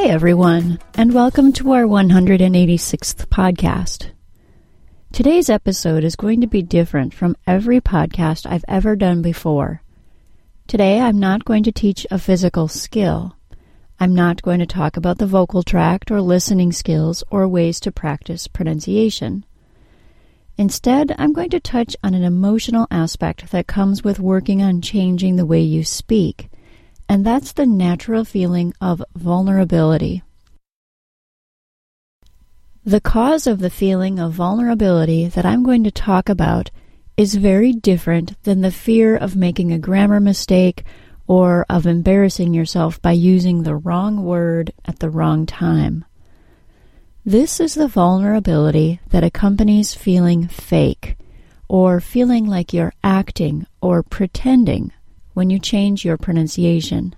Hi, everyone, and welcome to our 186th podcast. Today's episode is going to be different from every podcast I've ever done before. Today, I'm not going to teach a physical skill. I'm not going to talk about the vocal tract or listening skills or ways to practice pronunciation. Instead, I'm going to touch on an emotional aspect that comes with working on changing the way you speak and that's the natural feeling of vulnerability. The cause of the feeling of vulnerability that I'm going to talk about is very different than the fear of making a grammar mistake or of embarrassing yourself by using the wrong word at the wrong time. This is the vulnerability that accompanies feeling fake, or feeling like you're acting or pretending when you change your pronunciation.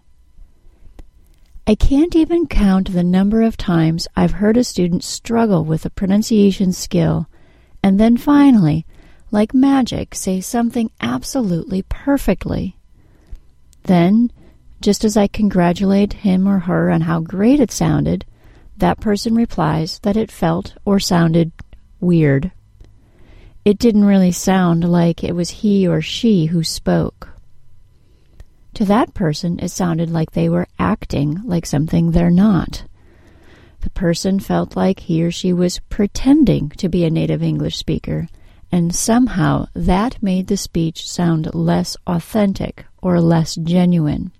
I can't even count the number of times I've heard a student struggle with a pronunciation skill and then finally, like magic, say something absolutely perfectly. Then, just as I congratulate him or her on how great it sounded, that person replies that it felt or sounded weird. It didn't really sound like it was he or she who spoke. To that person, it sounded like they were acting like something they're not. The person felt like he or she was pretending to be a native English speaker, and somehow that made the speech sound less authentic or less genuine.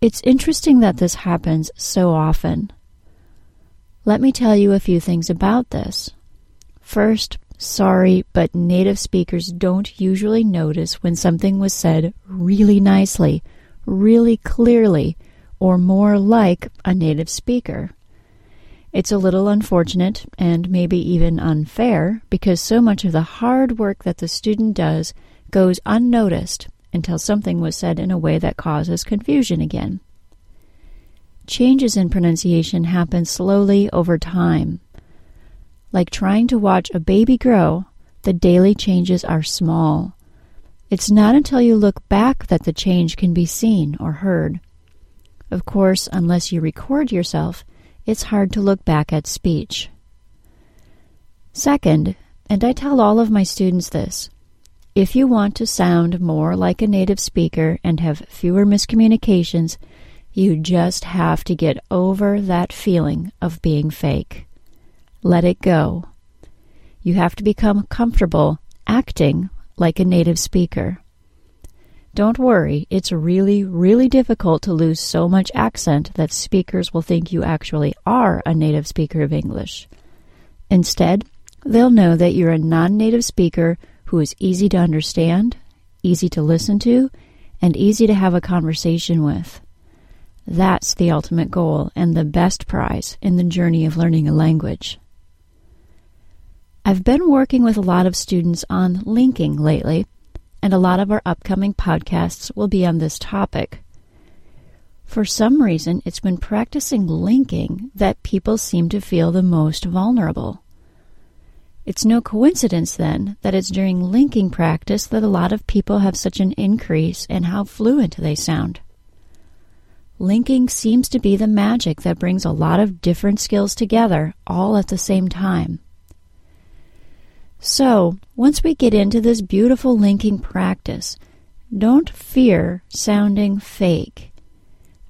It's interesting that this happens so often. Let me tell you a few things about this. First, Sorry, but native speakers don't usually notice when something was said really nicely, really clearly, or more like a native speaker. It's a little unfortunate and maybe even unfair because so much of the hard work that the student does goes unnoticed until something was said in a way that causes confusion again. Changes in pronunciation happen slowly over time. Like trying to watch a baby grow, the daily changes are small. It's not until you look back that the change can be seen or heard. Of course, unless you record yourself, it's hard to look back at speech. Second, and I tell all of my students this, if you want to sound more like a native speaker and have fewer miscommunications, you just have to get over that feeling of being fake. Let it go. You have to become comfortable acting like a native speaker. Don't worry, it's really, really difficult to lose so much accent that speakers will think you actually are a native speaker of English. Instead, they'll know that you're a non native speaker who is easy to understand, easy to listen to, and easy to have a conversation with. That's the ultimate goal and the best prize in the journey of learning a language. I've been working with a lot of students on linking lately, and a lot of our upcoming podcasts will be on this topic. For some reason, it's when practicing linking that people seem to feel the most vulnerable. It's no coincidence, then, that it's during linking practice that a lot of people have such an increase in how fluent they sound. Linking seems to be the magic that brings a lot of different skills together all at the same time. So, once we get into this beautiful linking practice, don't fear sounding fake.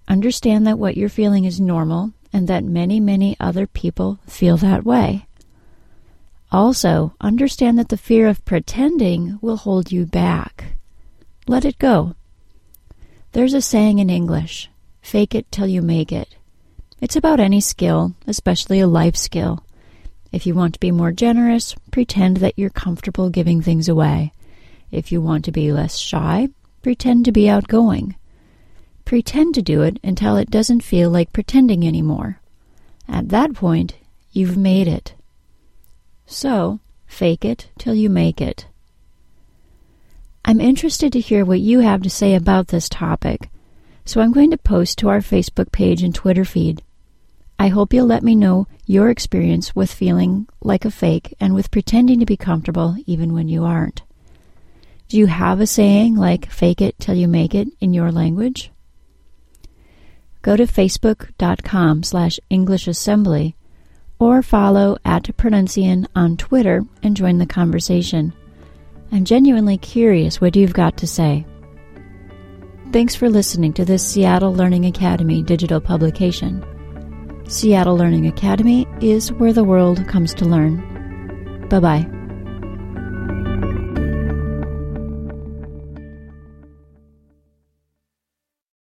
Understand that what you're feeling is normal and that many, many other people feel that way. Also, understand that the fear of pretending will hold you back. Let it go. There's a saying in English fake it till you make it. It's about any skill, especially a life skill. If you want to be more generous, pretend that you're comfortable giving things away. If you want to be less shy, pretend to be outgoing. Pretend to do it until it doesn't feel like pretending anymore. At that point, you've made it. So, fake it till you make it. I'm interested to hear what you have to say about this topic, so I'm going to post to our Facebook page and Twitter feed. I hope you'll let me know your experience with feeling like a fake and with pretending to be comfortable even when you aren't. Do you have a saying like fake it till you make it in your language? go to facebook.com slash English Assembly or follow at Pronuncian on Twitter and join the conversation. I'm genuinely curious what you've got to say. Thanks for listening to this Seattle Learning Academy digital publication. Seattle Learning Academy is where the world comes to learn. Bye bye.